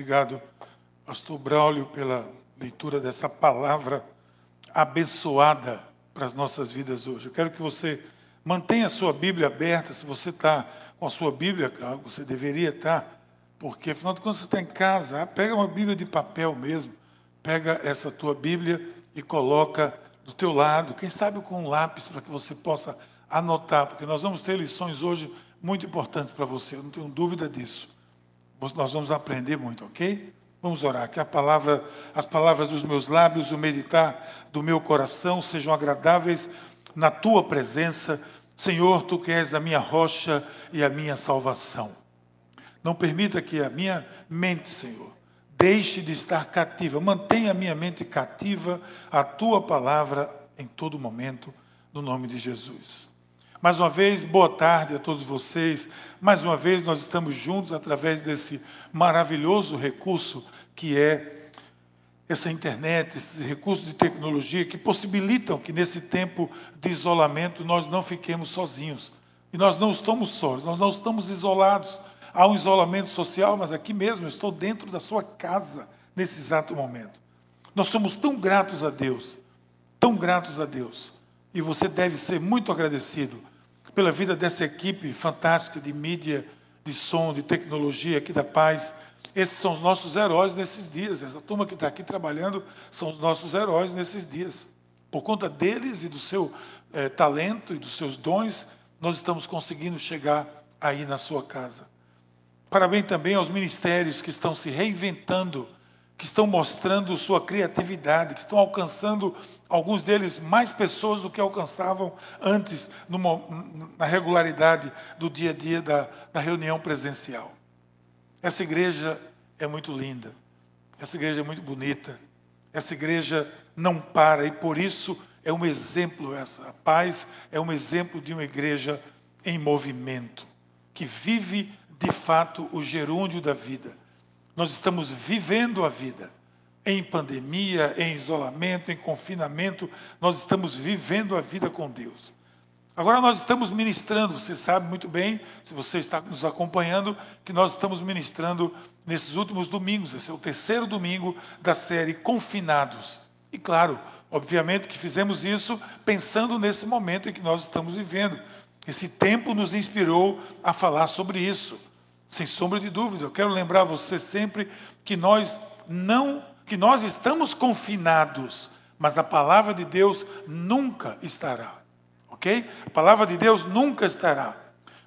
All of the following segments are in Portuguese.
obrigado, Pastor Braulio, pela leitura dessa palavra abençoada para as nossas vidas hoje. Eu quero que você mantenha a sua Bíblia aberta, se você está com a sua Bíblia, claro, você deveria estar, porque afinal de contas você está em casa, ah, pega uma Bíblia de papel mesmo, pega essa tua Bíblia e coloca do teu lado, quem sabe com um lápis para que você possa anotar, porque nós vamos ter lições hoje muito importantes para você, eu não tenho dúvida disso. Nós vamos aprender muito, ok? Vamos orar, que palavra, as palavras dos meus lábios, o meditar do meu coração sejam agradáveis na tua presença. Senhor, tu que és a minha rocha e a minha salvação. Não permita que a minha mente, Senhor, deixe de estar cativa. Mantenha a minha mente cativa à tua palavra em todo momento, no nome de Jesus. Mais uma vez, boa tarde a todos vocês. Mais uma vez, nós estamos juntos através desse maravilhoso recurso que é essa internet, esses recursos de tecnologia que possibilitam que nesse tempo de isolamento nós não fiquemos sozinhos. E nós não estamos sós, nós não estamos isolados. Há um isolamento social, mas aqui mesmo eu estou dentro da sua casa nesse exato momento. Nós somos tão gratos a Deus, tão gratos a Deus. E você deve ser muito agradecido pela vida dessa equipe fantástica de mídia, de som, de tecnologia aqui da Paz. Esses são os nossos heróis nesses dias. Essa turma que está aqui trabalhando são os nossos heróis nesses dias. Por conta deles e do seu é, talento e dos seus dons, nós estamos conseguindo chegar aí na sua casa. Parabéns também aos ministérios que estão se reinventando, que estão mostrando sua criatividade, que estão alcançando alguns deles mais pessoas do que alcançavam antes numa, na regularidade do dia a dia da, da reunião presencial. Essa igreja é muito linda, essa igreja é muito bonita, essa igreja não para e por isso é um exemplo essa. A paz é um exemplo de uma igreja em movimento, que vive de fato o gerúndio da vida. Nós estamos vivendo a vida em pandemia, em isolamento, em confinamento, nós estamos vivendo a vida com Deus. Agora nós estamos ministrando, você sabe muito bem, se você está nos acompanhando, que nós estamos ministrando nesses últimos domingos. Esse é o terceiro domingo da série Confinados. E claro, obviamente que fizemos isso pensando nesse momento em que nós estamos vivendo. Esse tempo nos inspirou a falar sobre isso, sem sombra de dúvida. Eu quero lembrar você sempre que nós não que nós estamos confinados, mas a palavra de Deus nunca estará. Ok? A palavra de Deus nunca estará.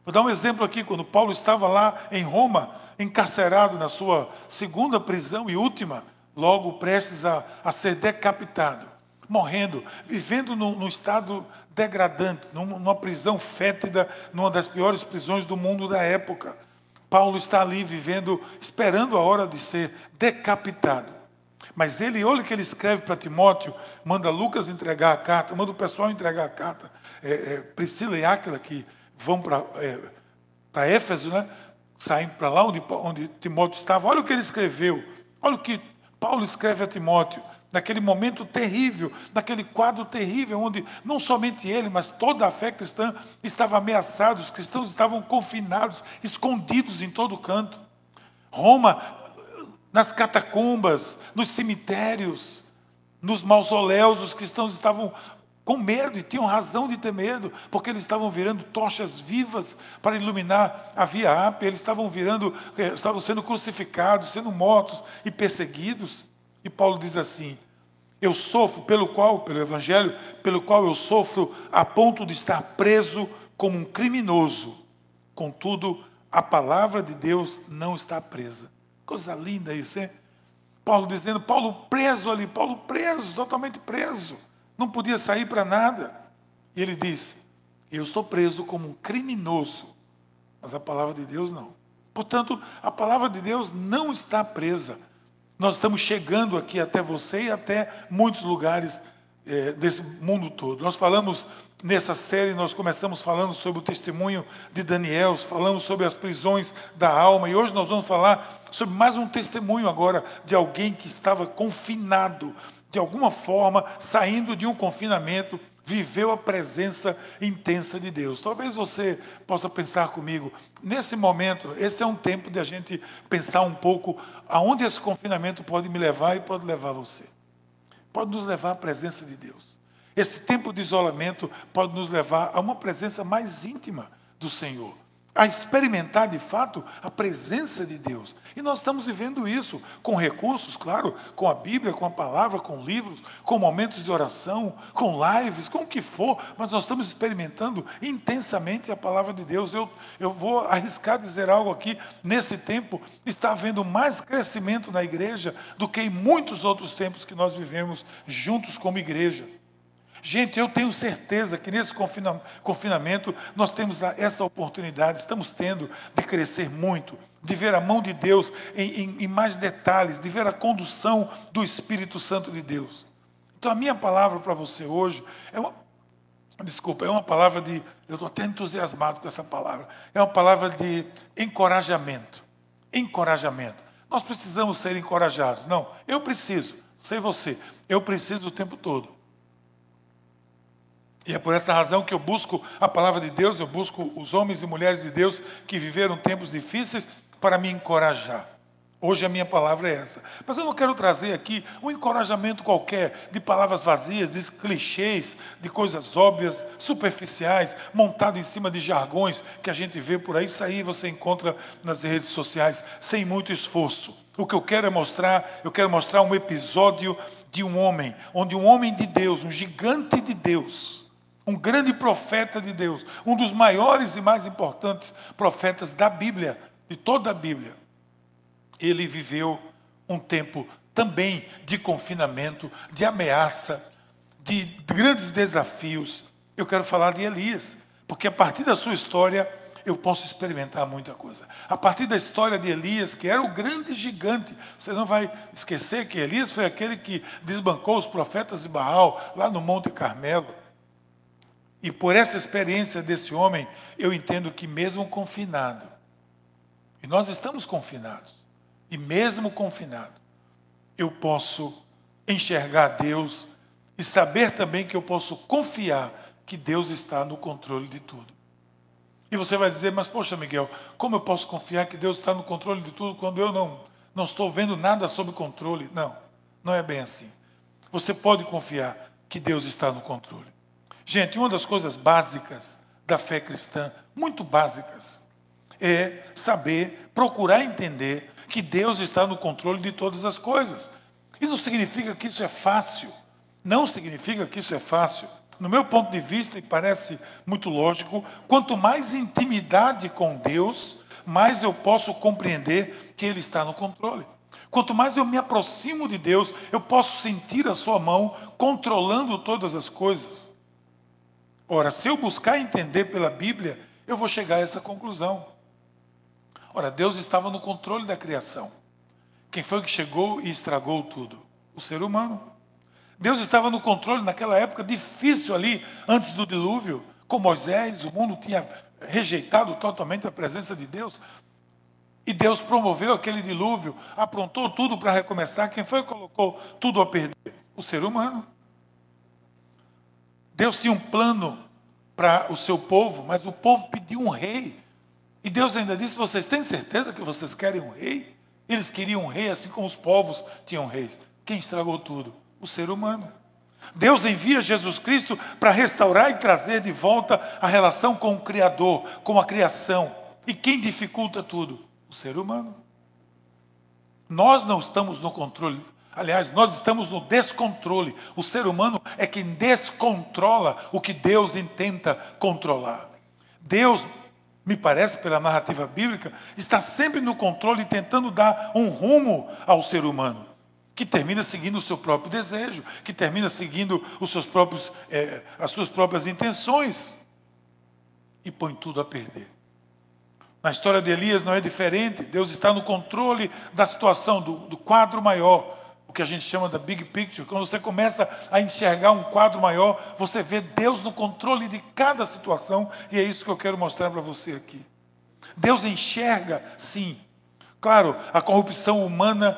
Vou dar um exemplo aqui, quando Paulo estava lá em Roma, encarcerado na sua segunda prisão e última, logo prestes a, a ser decapitado, morrendo, vivendo num, num estado degradante, numa prisão fétida, numa das piores prisões do mundo da época. Paulo está ali vivendo, esperando a hora de ser decapitado. Mas ele, olha o que ele escreve para Timóteo, manda Lucas entregar a carta, manda o pessoal entregar a carta. É, é, Priscila e Áquila, que vão para é, Éfeso, né? saem para lá onde, onde Timóteo estava. Olha o que ele escreveu. Olha o que Paulo escreve a Timóteo. Naquele momento terrível, naquele quadro terrível, onde não somente ele, mas toda a fé cristã estava ameaçada, os cristãos estavam confinados, escondidos em todo canto. Roma nas catacumbas, nos cemitérios, nos mausoléus, os cristãos estavam com medo e tinham razão de ter medo, porque eles estavam virando tochas vivas para iluminar a via ápia, eles estavam virando, eh, estavam sendo crucificados, sendo mortos e perseguidos. E Paulo diz assim: Eu sofro pelo qual, pelo evangelho, pelo qual eu sofro a ponto de estar preso como um criminoso. Contudo, a palavra de Deus não está presa. Coisa linda isso, hein? Paulo dizendo, Paulo preso ali, Paulo preso, totalmente preso, não podia sair para nada. E ele diz: Eu estou preso como um criminoso, mas a palavra de Deus não. Portanto, a palavra de Deus não está presa. Nós estamos chegando aqui até você e até muitos lugares é, desse mundo todo. Nós falamos Nessa série, nós começamos falando sobre o testemunho de Daniel, falamos sobre as prisões da alma, e hoje nós vamos falar sobre mais um testemunho agora de alguém que estava confinado, de alguma forma, saindo de um confinamento viveu a presença intensa de Deus. Talvez você possa pensar comigo, nesse momento, esse é um tempo de a gente pensar um pouco aonde esse confinamento pode me levar e pode levar você. Pode nos levar à presença de Deus. Esse tempo de isolamento pode nos levar a uma presença mais íntima do Senhor a experimentar de fato a presença de Deus. E nós estamos vivendo isso com recursos, claro, com a Bíblia, com a palavra, com livros, com momentos de oração, com lives, com o que for, mas nós estamos experimentando intensamente a palavra de Deus. Eu, eu vou arriscar dizer algo aqui: nesse tempo está havendo mais crescimento na igreja do que em muitos outros tempos que nós vivemos juntos como igreja. Gente, eu tenho certeza que nesse confinamento nós temos essa oportunidade, estamos tendo de crescer muito, de ver a mão de Deus em, em, em mais detalhes, de ver a condução do Espírito Santo de Deus. Então a minha palavra para você hoje é uma, desculpa, é uma palavra de, eu estou até entusiasmado com essa palavra, é uma palavra de encorajamento. Encorajamento. Nós precisamos ser encorajados. Não, eu preciso, sei você, eu preciso o tempo todo. E é por essa razão que eu busco a palavra de Deus, eu busco os homens e mulheres de Deus que viveram tempos difíceis para me encorajar. Hoje a minha palavra é essa. Mas eu não quero trazer aqui um encorajamento qualquer de palavras vazias, de clichês, de coisas óbvias, superficiais, montado em cima de jargões que a gente vê por aí. Isso aí você encontra nas redes sociais sem muito esforço. O que eu quero é mostrar, eu quero mostrar um episódio de um homem, onde um homem de Deus, um gigante de Deus, um grande profeta de Deus, um dos maiores e mais importantes profetas da Bíblia, de toda a Bíblia. Ele viveu um tempo também de confinamento, de ameaça, de grandes desafios. Eu quero falar de Elias, porque a partir da sua história eu posso experimentar muita coisa. A partir da história de Elias, que era o grande gigante, você não vai esquecer que Elias foi aquele que desbancou os profetas de Baal lá no Monte Carmelo. E por essa experiência desse homem, eu entendo que mesmo confinado, e nós estamos confinados, e mesmo confinado, eu posso enxergar Deus e saber também que eu posso confiar que Deus está no controle de tudo. E você vai dizer, mas poxa, Miguel, como eu posso confiar que Deus está no controle de tudo quando eu não, não estou vendo nada sob controle? Não, não é bem assim. Você pode confiar que Deus está no controle. Gente, uma das coisas básicas da fé cristã, muito básicas, é saber, procurar entender que Deus está no controle de todas as coisas. Isso não significa que isso é fácil. Não significa que isso é fácil. No meu ponto de vista, e parece muito lógico, quanto mais intimidade com Deus, mais eu posso compreender que Ele está no controle. Quanto mais eu me aproximo de Deus, eu posso sentir a Sua mão controlando todas as coisas. Ora, se eu buscar entender pela Bíblia, eu vou chegar a essa conclusão. Ora, Deus estava no controle da criação. Quem foi que chegou e estragou tudo? O ser humano. Deus estava no controle naquela época difícil ali, antes do dilúvio, com Moisés, o mundo tinha rejeitado totalmente a presença de Deus. E Deus promoveu aquele dilúvio, aprontou tudo para recomeçar. Quem foi que colocou tudo a perder? O ser humano. Deus tinha um plano para o seu povo, mas o povo pediu um rei. E Deus ainda disse: Vocês têm certeza que vocês querem um rei? Eles queriam um rei, assim como os povos tinham reis. Quem estragou tudo? O ser humano. Deus envia Jesus Cristo para restaurar e trazer de volta a relação com o Criador, com a criação. E quem dificulta tudo? O ser humano. Nós não estamos no controle Aliás, nós estamos no descontrole. O ser humano é quem descontrola o que Deus intenta controlar. Deus, me parece, pela narrativa bíblica, está sempre no controle, tentando dar um rumo ao ser humano, que termina seguindo o seu próprio desejo, que termina seguindo os seus próprios, é, as suas próprias intenções e põe tudo a perder. Na história de Elias não é diferente. Deus está no controle da situação, do, do quadro maior o que a gente chama da big picture, quando você começa a enxergar um quadro maior, você vê Deus no controle de cada situação, e é isso que eu quero mostrar para você aqui. Deus enxerga, sim. Claro, a corrupção humana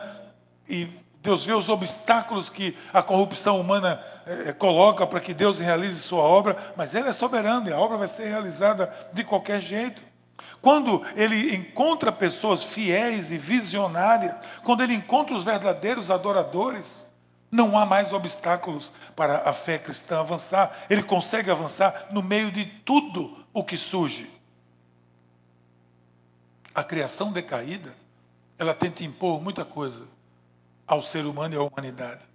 e Deus vê os obstáculos que a corrupção humana é, coloca para que Deus realize sua obra, mas Ele é soberano e a obra vai ser realizada de qualquer jeito. Quando ele encontra pessoas fiéis e visionárias, quando ele encontra os verdadeiros adoradores, não há mais obstáculos para a fé cristã avançar. Ele consegue avançar no meio de tudo o que surge. A criação decaída, ela tenta impor muita coisa ao ser humano e à humanidade.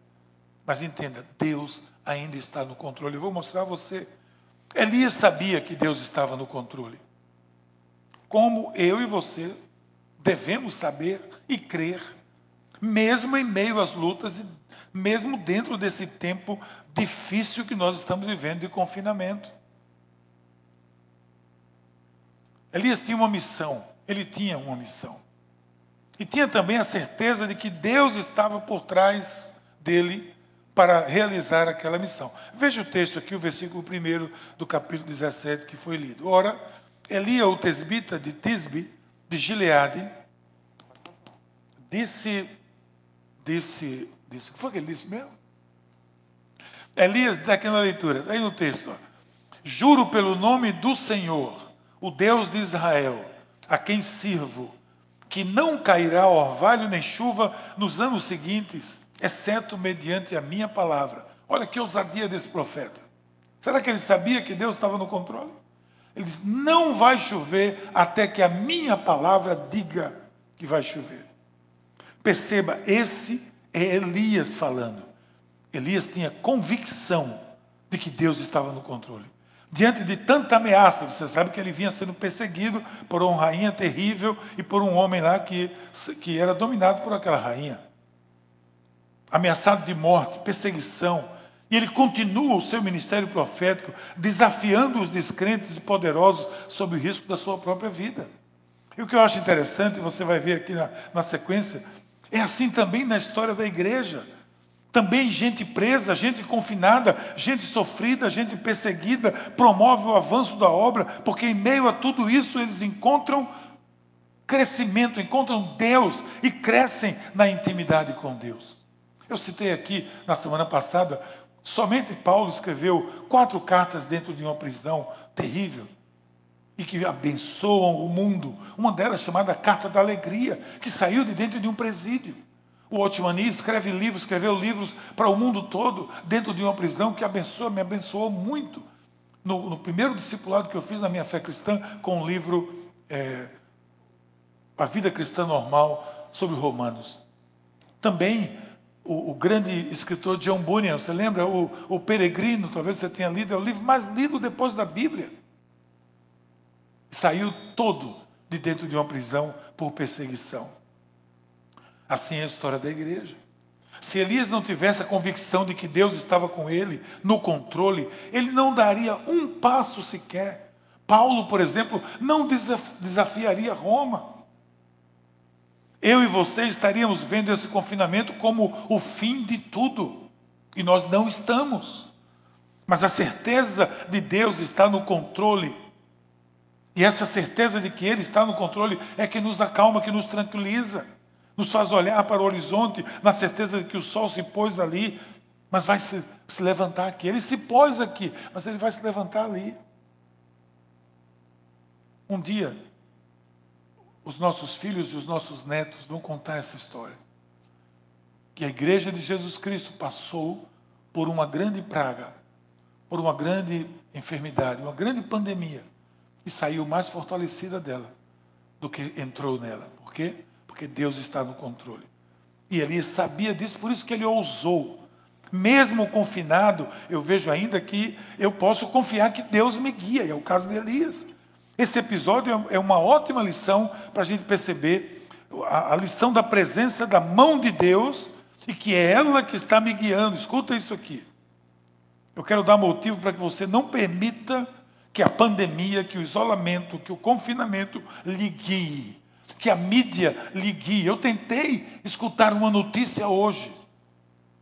Mas entenda, Deus ainda está no controle. Eu vou mostrar a você. Elias sabia que Deus estava no controle. Como eu e você devemos saber e crer, mesmo em meio às lutas e mesmo dentro desse tempo difícil que nós estamos vivendo de confinamento. Elias tinha uma missão, ele tinha uma missão. E tinha também a certeza de que Deus estava por trás dele para realizar aquela missão. Veja o texto aqui, o versículo 1 do capítulo 17 que foi lido. Ora, Elia, o tesbita de Tisbe, de Gileade, disse, disse, disse, o que foi que ele disse mesmo? Elias, daquela leitura, está aí no texto, ó, juro pelo nome do Senhor, o Deus de Israel, a quem sirvo, que não cairá orvalho nem chuva nos anos seguintes, exceto mediante a minha palavra. Olha que ousadia desse profeta. Será que ele sabia que Deus estava no controle? Ele diz: Não vai chover até que a minha palavra diga que vai chover. Perceba, esse é Elias falando. Elias tinha convicção de que Deus estava no controle. Diante de tanta ameaça, você sabe que ele vinha sendo perseguido por uma rainha terrível e por um homem lá que, que era dominado por aquela rainha. Ameaçado de morte, perseguição. E ele continua o seu ministério profético, desafiando os descrentes e poderosos sob o risco da sua própria vida. E o que eu acho interessante, você vai ver aqui na, na sequência, é assim também na história da igreja. Também gente presa, gente confinada, gente sofrida, gente perseguida, promove o avanço da obra, porque em meio a tudo isso eles encontram crescimento, encontram Deus e crescem na intimidade com Deus. Eu citei aqui na semana passada, somente Paulo escreveu quatro cartas dentro de uma prisão terrível e que abençoam o mundo. Uma delas chamada Carta da Alegria, que saiu de dentro de um presídio. O Otmani escreve livros, escreveu livros para o mundo todo, dentro de uma prisão que abençoa, me abençoou muito. No, no primeiro discipulado que eu fiz na minha fé cristã, com o livro é, A Vida Cristã Normal, sobre Romanos. Também o, o, grande escritor John Bunyan, você lembra? O, o Peregrino, talvez você tenha lido, é o livro mais lido depois da Bíblia. Saiu todo de dentro de uma prisão por perseguição. Assim é a história da igreja. Se Elias não tivesse a convicção de que Deus estava com ele, no controle, ele não daria um passo sequer. Paulo, por exemplo, não desafiaria Roma. Eu e você estaríamos vendo esse confinamento como o fim de tudo. E nós não estamos. Mas a certeza de Deus está no controle. E essa certeza de que Ele está no controle é que nos acalma, que nos tranquiliza nos faz olhar para o horizonte na certeza de que o sol se pôs ali, mas vai se, se levantar aqui. Ele se pôs aqui, mas ele vai se levantar ali. Um dia, os nossos filhos e os nossos netos vão contar essa história. Que a igreja de Jesus Cristo passou por uma grande praga, por uma grande enfermidade, uma grande pandemia, e saiu mais fortalecida dela do que entrou nela. Por quê? porque Deus está no controle. E Elias sabia disso, por isso que ele ousou. Mesmo confinado, eu vejo ainda que eu posso confiar que Deus me guia, é o caso de Elias. Esse episódio é uma ótima lição para a gente perceber a, a lição da presença da mão de Deus e que é ela que está me guiando. Escuta isso aqui. Eu quero dar motivo para que você não permita que a pandemia, que o isolamento, que o confinamento lhe guie que a mídia lhe guie. Eu tentei escutar uma notícia hoje,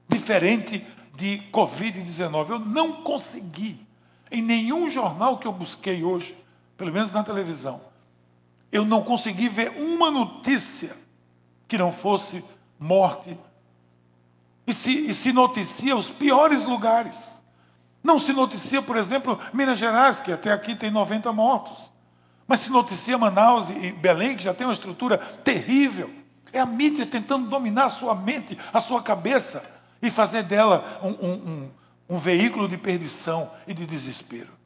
diferente de Covid-19. Eu não consegui. Em nenhum jornal que eu busquei hoje, pelo menos na televisão, eu não consegui ver uma notícia que não fosse morte E se, e se noticia os piores lugares. Não se noticia, por exemplo, Minas Gerais, que até aqui tem 90 mortos. Mas se noticia Manaus e Belém, que já tem uma estrutura terrível. É a mídia tentando dominar a sua mente, a sua cabeça, e fazer dela um, um, um, um veículo de perdição e de desespero.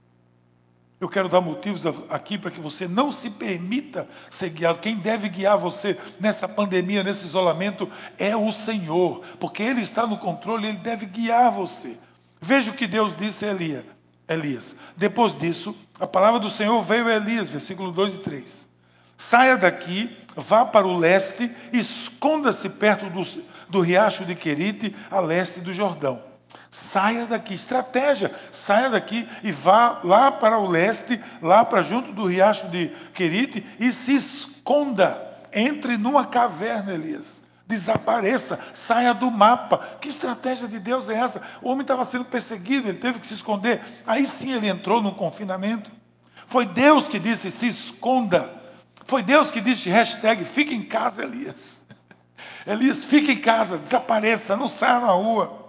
Eu quero dar motivos aqui para que você não se permita ser guiado. Quem deve guiar você nessa pandemia, nesse isolamento, é o Senhor, porque Ele está no controle, Ele deve guiar você. Veja o que Deus disse a Elias. Elias. Depois disso, a palavra do Senhor veio a Elias, versículo 2 e 3. Saia daqui, vá para o leste, esconda-se perto do, do riacho de Querite, a leste do Jordão. Saia daqui, estratégia, saia daqui e vá lá para o leste, lá para junto do riacho de Querite e se esconda. Entre numa caverna, Elias. Desapareça, saia do mapa. Que estratégia de Deus é essa? O homem estava sendo perseguido, ele teve que se esconder. Aí sim ele entrou no confinamento. Foi Deus que disse: se esconda. Foi Deus que disse: hashtag, fique em casa, Elias. Elias, fique em casa, desapareça, não saia na rua.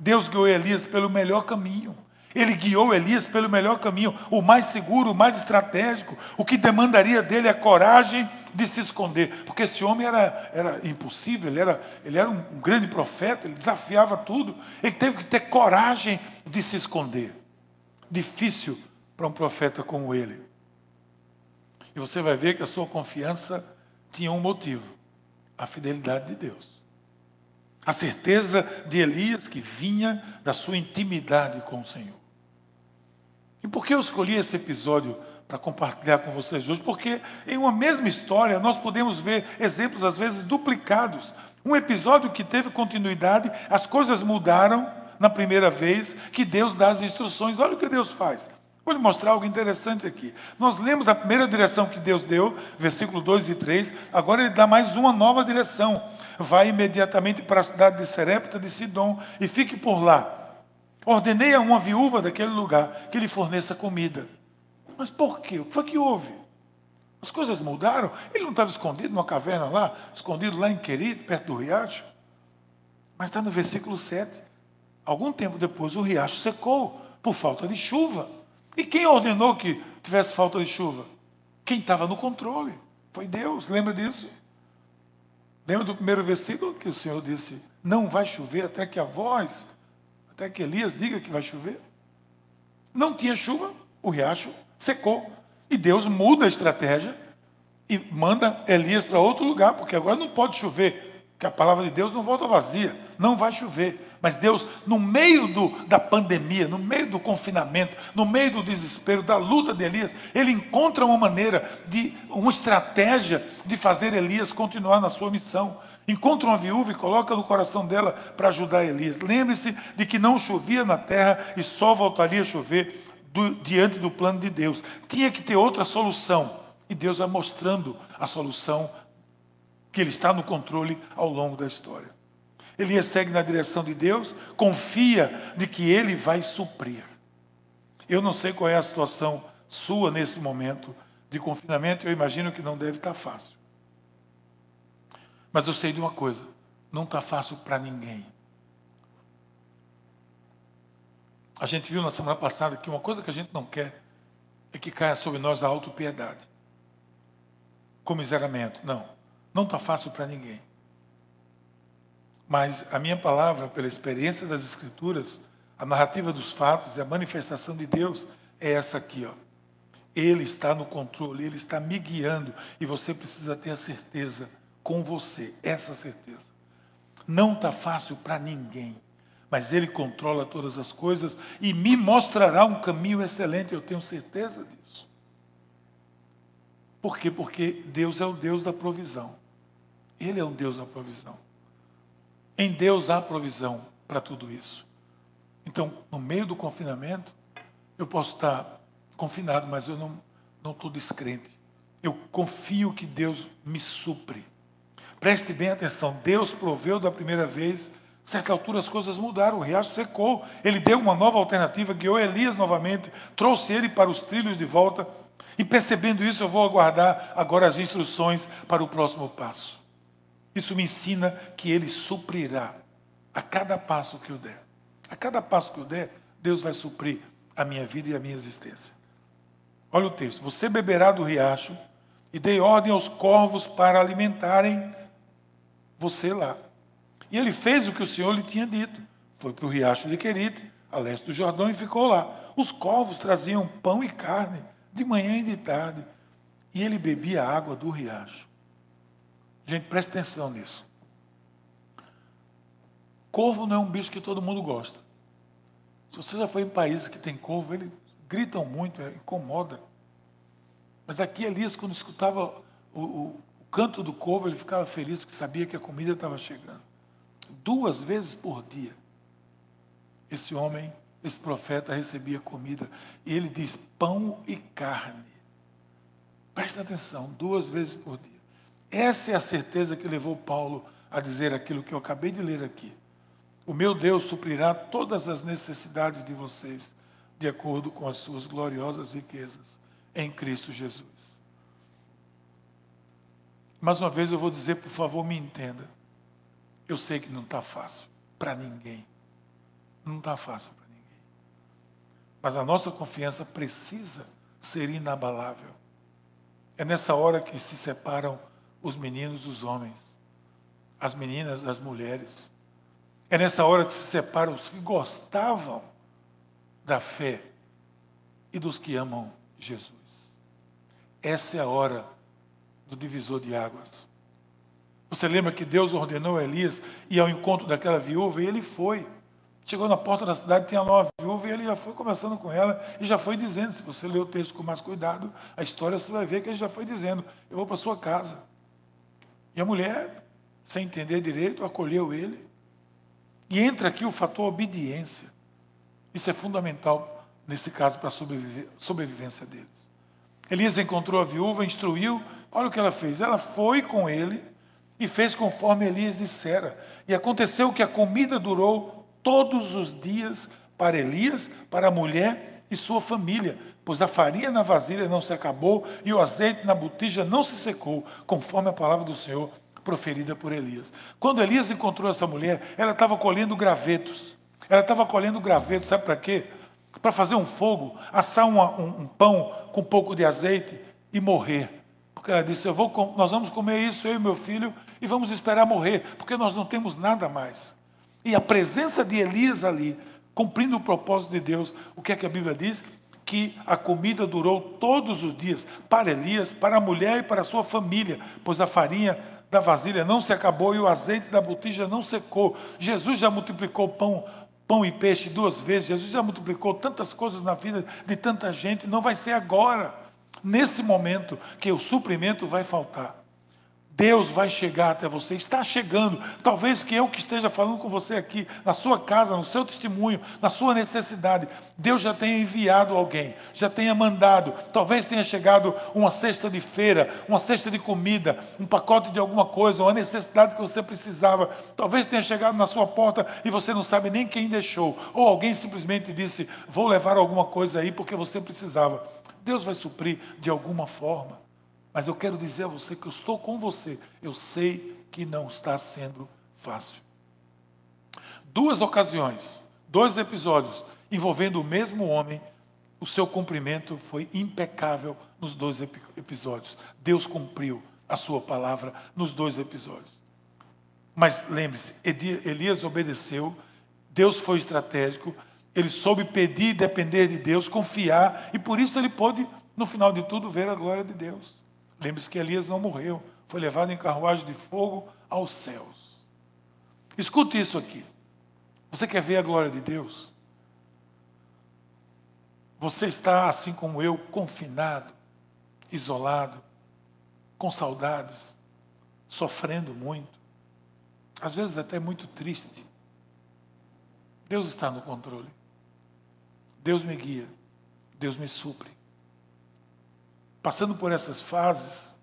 Deus guiou Elias pelo melhor caminho. Ele guiou Elias pelo melhor caminho, o mais seguro, o mais estratégico. O que demandaria dele é coragem de se esconder. Porque esse homem era, era impossível, ele era, ele era um, um grande profeta, ele desafiava tudo. Ele teve que ter coragem de se esconder. Difícil para um profeta como ele. E você vai ver que a sua confiança tinha um motivo: a fidelidade de Deus. A certeza de Elias que vinha da sua intimidade com o Senhor. E por que eu escolhi esse episódio para compartilhar com vocês hoje? Porque em uma mesma história nós podemos ver exemplos às vezes duplicados. Um episódio que teve continuidade, as coisas mudaram na primeira vez que Deus dá as instruções. Olha o que Deus faz. Vou lhe mostrar algo interessante aqui. Nós lemos a primeira direção que Deus deu, versículo 2 e 3, agora ele dá mais uma nova direção vai imediatamente para a cidade de Serepta de Sidom e fique por lá. Ordenei a uma viúva daquele lugar que lhe forneça comida. Mas por quê? O que foi que houve? As coisas mudaram? Ele não estava escondido numa caverna lá, escondido lá em Querido, perto do riacho? Mas está no versículo 7. Algum tempo depois o riacho secou por falta de chuva. E quem ordenou que tivesse falta de chuva? Quem estava no controle? Foi Deus, lembra disso? Lembra do primeiro versículo que o Senhor disse: Não vai chover até que a voz, até que Elias diga que vai chover? Não tinha chuva, o riacho secou. E Deus muda a estratégia e manda Elias para outro lugar, porque agora não pode chover, que a palavra de Deus não volta vazia, não vai chover. Mas Deus, no meio do, da pandemia, no meio do confinamento, no meio do desespero, da luta de Elias, ele encontra uma maneira, de uma estratégia de fazer Elias continuar na sua missão. Encontra uma viúva e coloca no coração dela para ajudar Elias. Lembre-se de que não chovia na terra e só voltaria a chover do, diante do plano de Deus. Tinha que ter outra solução. E Deus vai mostrando a solução que Ele está no controle ao longo da história. Elias segue na direção de Deus, confia de que Ele vai suprir. Eu não sei qual é a situação sua nesse momento de confinamento, eu imagino que não deve estar fácil. Mas eu sei de uma coisa: não está fácil para ninguém. A gente viu na semana passada que uma coisa que a gente não quer é que caia sobre nós a autopiedade. Comiseramento. Não. Não está fácil para ninguém. Mas a minha palavra, pela experiência das Escrituras, a narrativa dos fatos e a manifestação de Deus é essa aqui, ó. Ele está no controle, ele está me guiando e você precisa ter a certeza com você, essa certeza. Não está fácil para ninguém, mas ele controla todas as coisas e me mostrará um caminho excelente, eu tenho certeza disso. Por quê? Porque Deus é o Deus da provisão. Ele é o Deus da provisão. Em Deus há provisão para tudo isso. Então, no meio do confinamento, eu posso estar confinado, mas eu não, não estou descrente. Eu confio que Deus me supre. Preste bem atenção, Deus proveu da primeira vez, certa altura as coisas mudaram, o riacho secou, ele deu uma nova alternativa, guiou Elias novamente, trouxe ele para os trilhos de volta, e percebendo isso, eu vou aguardar agora as instruções para o próximo passo. Isso me ensina que Ele suprirá. a cada passo que eu der. A cada passo que eu der, Deus vai suprir a minha vida e a minha existência. Olha o texto: Você beberá do riacho e dei ordem aos corvos para alimentarem você lá. E ele fez o que o Senhor lhe tinha dito. Foi para o riacho de Querite, a leste do Jordão, e ficou lá. Os corvos traziam pão e carne, de manhã e de tarde. E ele bebia a água do riacho. Gente, preste atenção nisso. Corvo não é um bicho que todo mundo gosta. Se você já foi em países que tem corvo, eles gritam muito, é, incomoda. Mas aqui Elias, quando escutava o, o, o canto do corvo, ele ficava feliz porque sabia que a comida estava chegando. Duas vezes por dia, esse homem, esse profeta, recebia comida. E ele diz: pão e carne. Presta atenção, duas vezes por dia. Essa é a certeza que levou Paulo a dizer aquilo que eu acabei de ler aqui. O meu Deus suprirá todas as necessidades de vocês, de acordo com as suas gloriosas riquezas em Cristo Jesus. Mais uma vez eu vou dizer, por favor, me entenda. Eu sei que não está fácil para ninguém. Não está fácil para ninguém. Mas a nossa confiança precisa ser inabalável. É nessa hora que se separam os meninos dos homens, as meninas das mulheres. É nessa hora que se separam os que gostavam da fé e dos que amam Jesus. Essa é a hora do divisor de águas. Você lembra que Deus ordenou a Elias ir ao encontro daquela viúva e ele foi. Chegou na porta da cidade, tinha lá uma viúva e ele já foi conversando com ela e já foi dizendo, se você ler o texto com mais cuidado, a história você vai ver que ele já foi dizendo, eu vou para sua casa. E a mulher, sem entender direito, acolheu ele. E entra aqui o fator obediência. Isso é fundamental nesse caso para a sobrevivência deles. Elias encontrou a viúva, instruiu, olha o que ela fez. Ela foi com ele e fez conforme Elias dissera. E aconteceu que a comida durou todos os dias para Elias, para a mulher e sua família, pois a farinha na vasilha não se acabou e o azeite na botija não se secou, conforme a palavra do Senhor proferida por Elias. Quando Elias encontrou essa mulher, ela estava colhendo gravetos. Ela estava colhendo gravetos, sabe para quê? Para fazer um fogo, assar uma, um, um, pão com um pouco de azeite e morrer. Porque ela disse: Eu vou, Nós vamos comer isso, eu e meu filho, e vamos esperar morrer, porque nós não temos nada mais. E a presença de Elias ali, cumprindo o propósito de Deus, o que é que a Bíblia diz? Que a comida durou todos os dias para Elias, para a mulher e para a sua família, pois a farinha da vasilha não se acabou e o azeite da botija não secou. Jesus já multiplicou pão, pão e peixe duas vezes. Jesus já multiplicou tantas coisas na vida de tanta gente. Não vai ser agora, nesse momento, que o suprimento vai faltar. Deus vai chegar até você, está chegando. Talvez que eu que esteja falando com você aqui, na sua casa, no seu testemunho, na sua necessidade, Deus já tenha enviado alguém, já tenha mandado. Talvez tenha chegado uma cesta de feira, uma cesta de comida, um pacote de alguma coisa, uma necessidade que você precisava. Talvez tenha chegado na sua porta e você não sabe nem quem deixou. Ou alguém simplesmente disse: Vou levar alguma coisa aí porque você precisava. Deus vai suprir de alguma forma. Mas eu quero dizer a você que eu estou com você. Eu sei que não está sendo fácil. Duas ocasiões, dois episódios envolvendo o mesmo homem, o seu cumprimento foi impecável nos dois episódios. Deus cumpriu a sua palavra nos dois episódios. Mas lembre-se, Elias obedeceu, Deus foi estratégico, ele soube pedir e depender de Deus, confiar, e por isso ele pôde, no final de tudo, ver a glória de Deus. Lembre-se que Elias não morreu, foi levado em carruagem de fogo aos céus. Escute isso aqui. Você quer ver a glória de Deus? Você está, assim como eu, confinado, isolado, com saudades, sofrendo muito, às vezes até muito triste. Deus está no controle. Deus me guia. Deus me supre passando por essas fases,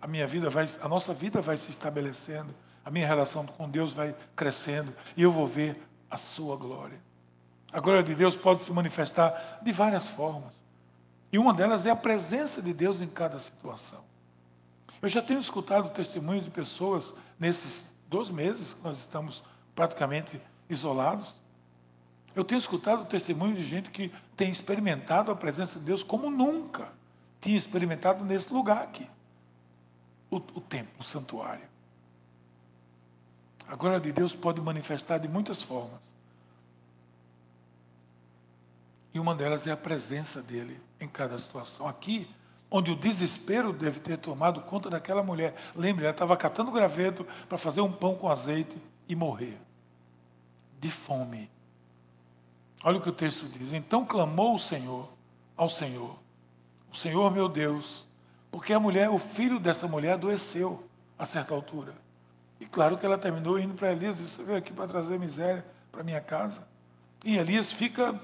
a minha vida vai, a nossa vida vai se estabelecendo, a minha relação com Deus vai crescendo e eu vou ver a sua glória. A glória de Deus pode se manifestar de várias formas. E uma delas é a presença de Deus em cada situação. Eu já tenho escutado testemunhos de pessoas nesses dois meses que nós estamos praticamente isolados. Eu tenho escutado testemunho de gente que tem experimentado a presença de Deus como nunca tinha experimentado nesse lugar aqui o, o templo, o santuário. A glória de Deus pode manifestar de muitas formas. E uma delas é a presença dele em cada situação. Aqui, onde o desespero deve ter tomado conta daquela mulher. Lembre, ela estava catando graveto para fazer um pão com azeite e morrer de fome. Olha o que o texto diz. Então clamou o Senhor ao Senhor. O Senhor, meu Deus, porque a mulher, o filho dessa mulher adoeceu a certa altura. E claro que ela terminou indo para Elias, você veio aqui para trazer miséria para minha casa. E Elias fica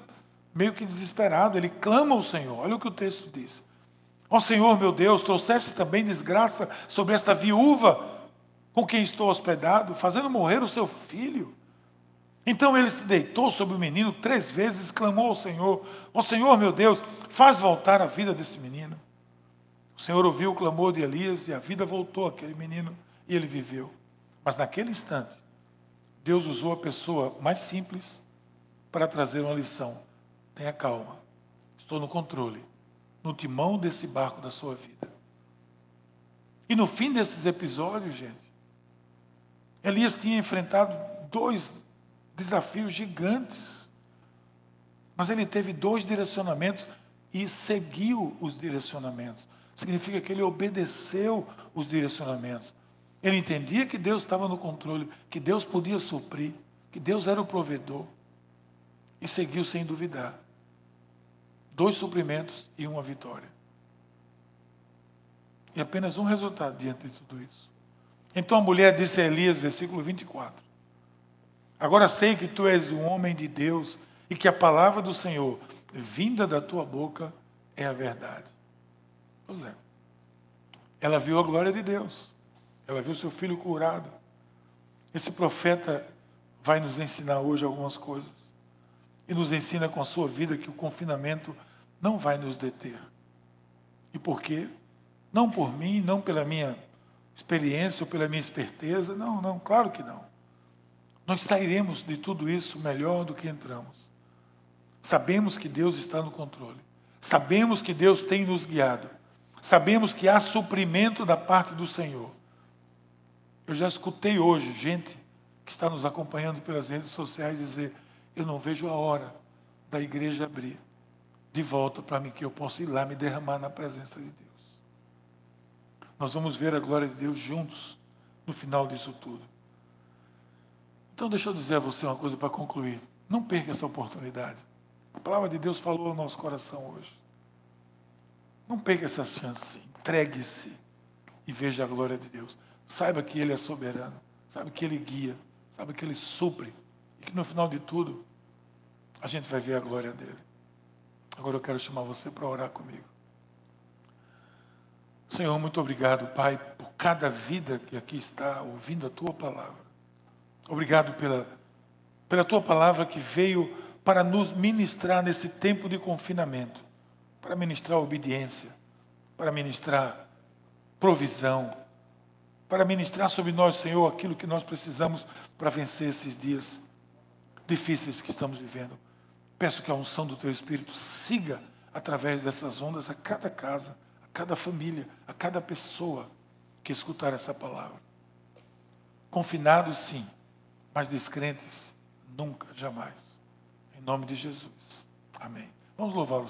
meio que desesperado, ele clama ao Senhor. Olha o que o texto diz. Ó oh, Senhor, meu Deus, trouxeste também desgraça sobre esta viúva com quem estou hospedado, fazendo morrer o seu filho. Então ele se deitou sobre o menino três vezes, clamou ao Senhor: Ó oh, Senhor, meu Deus, faz voltar a vida desse menino. O Senhor ouviu o clamor de Elias e a vida voltou àquele menino e ele viveu. Mas naquele instante, Deus usou a pessoa mais simples para trazer uma lição. Tenha calma, estou no controle, no timão desse barco da sua vida. E no fim desses episódios, gente, Elias tinha enfrentado dois desafios gigantes. Mas ele teve dois direcionamentos e seguiu os direcionamentos. Significa que ele obedeceu os direcionamentos. Ele entendia que Deus estava no controle, que Deus podia suprir, que Deus era o provedor. E seguiu sem duvidar. Dois suprimentos e uma vitória. E apenas um resultado diante de tudo isso. Então a mulher disse a Elias, versículo 24: Agora sei que tu és um homem de Deus e que a palavra do Senhor, vinda da tua boca, é a verdade. Pois é. Ela viu a glória de Deus. Ela viu seu filho curado. Esse profeta vai nos ensinar hoje algumas coisas. E nos ensina com a sua vida que o confinamento não vai nos deter. E por quê? Não por mim, não pela minha experiência ou pela minha esperteza. Não, não, claro que não. Nós sairemos de tudo isso melhor do que entramos. Sabemos que Deus está no controle. Sabemos que Deus tem nos guiado. Sabemos que há suprimento da parte do Senhor. Eu já escutei hoje gente que está nos acompanhando pelas redes sociais dizer: Eu não vejo a hora da igreja abrir de volta para mim, que eu possa ir lá me derramar na presença de Deus. Nós vamos ver a glória de Deus juntos no final disso tudo. Então, deixa eu dizer a você uma coisa para concluir. Não perca essa oportunidade. A palavra de Deus falou ao nosso coração hoje. Não perca essa chance. Entregue-se e veja a glória de Deus. Saiba que Ele é soberano. Saiba que Ele guia. Saiba que Ele supre. E que no final de tudo, a gente vai ver a glória dele. Agora eu quero chamar você para orar comigo. Senhor, muito obrigado, Pai, por cada vida que aqui está ouvindo a tua palavra. Obrigado pela, pela tua palavra que veio para nos ministrar nesse tempo de confinamento para ministrar obediência, para ministrar provisão, para ministrar sobre nós, Senhor, aquilo que nós precisamos para vencer esses dias difíceis que estamos vivendo. Peço que a unção do Teu Espírito siga através dessas ondas a cada casa, a cada família, a cada pessoa que escutar essa palavra. Confinados, sim mas descrentes, nunca, jamais. Em nome de Jesus. Amém. Vamos louvar o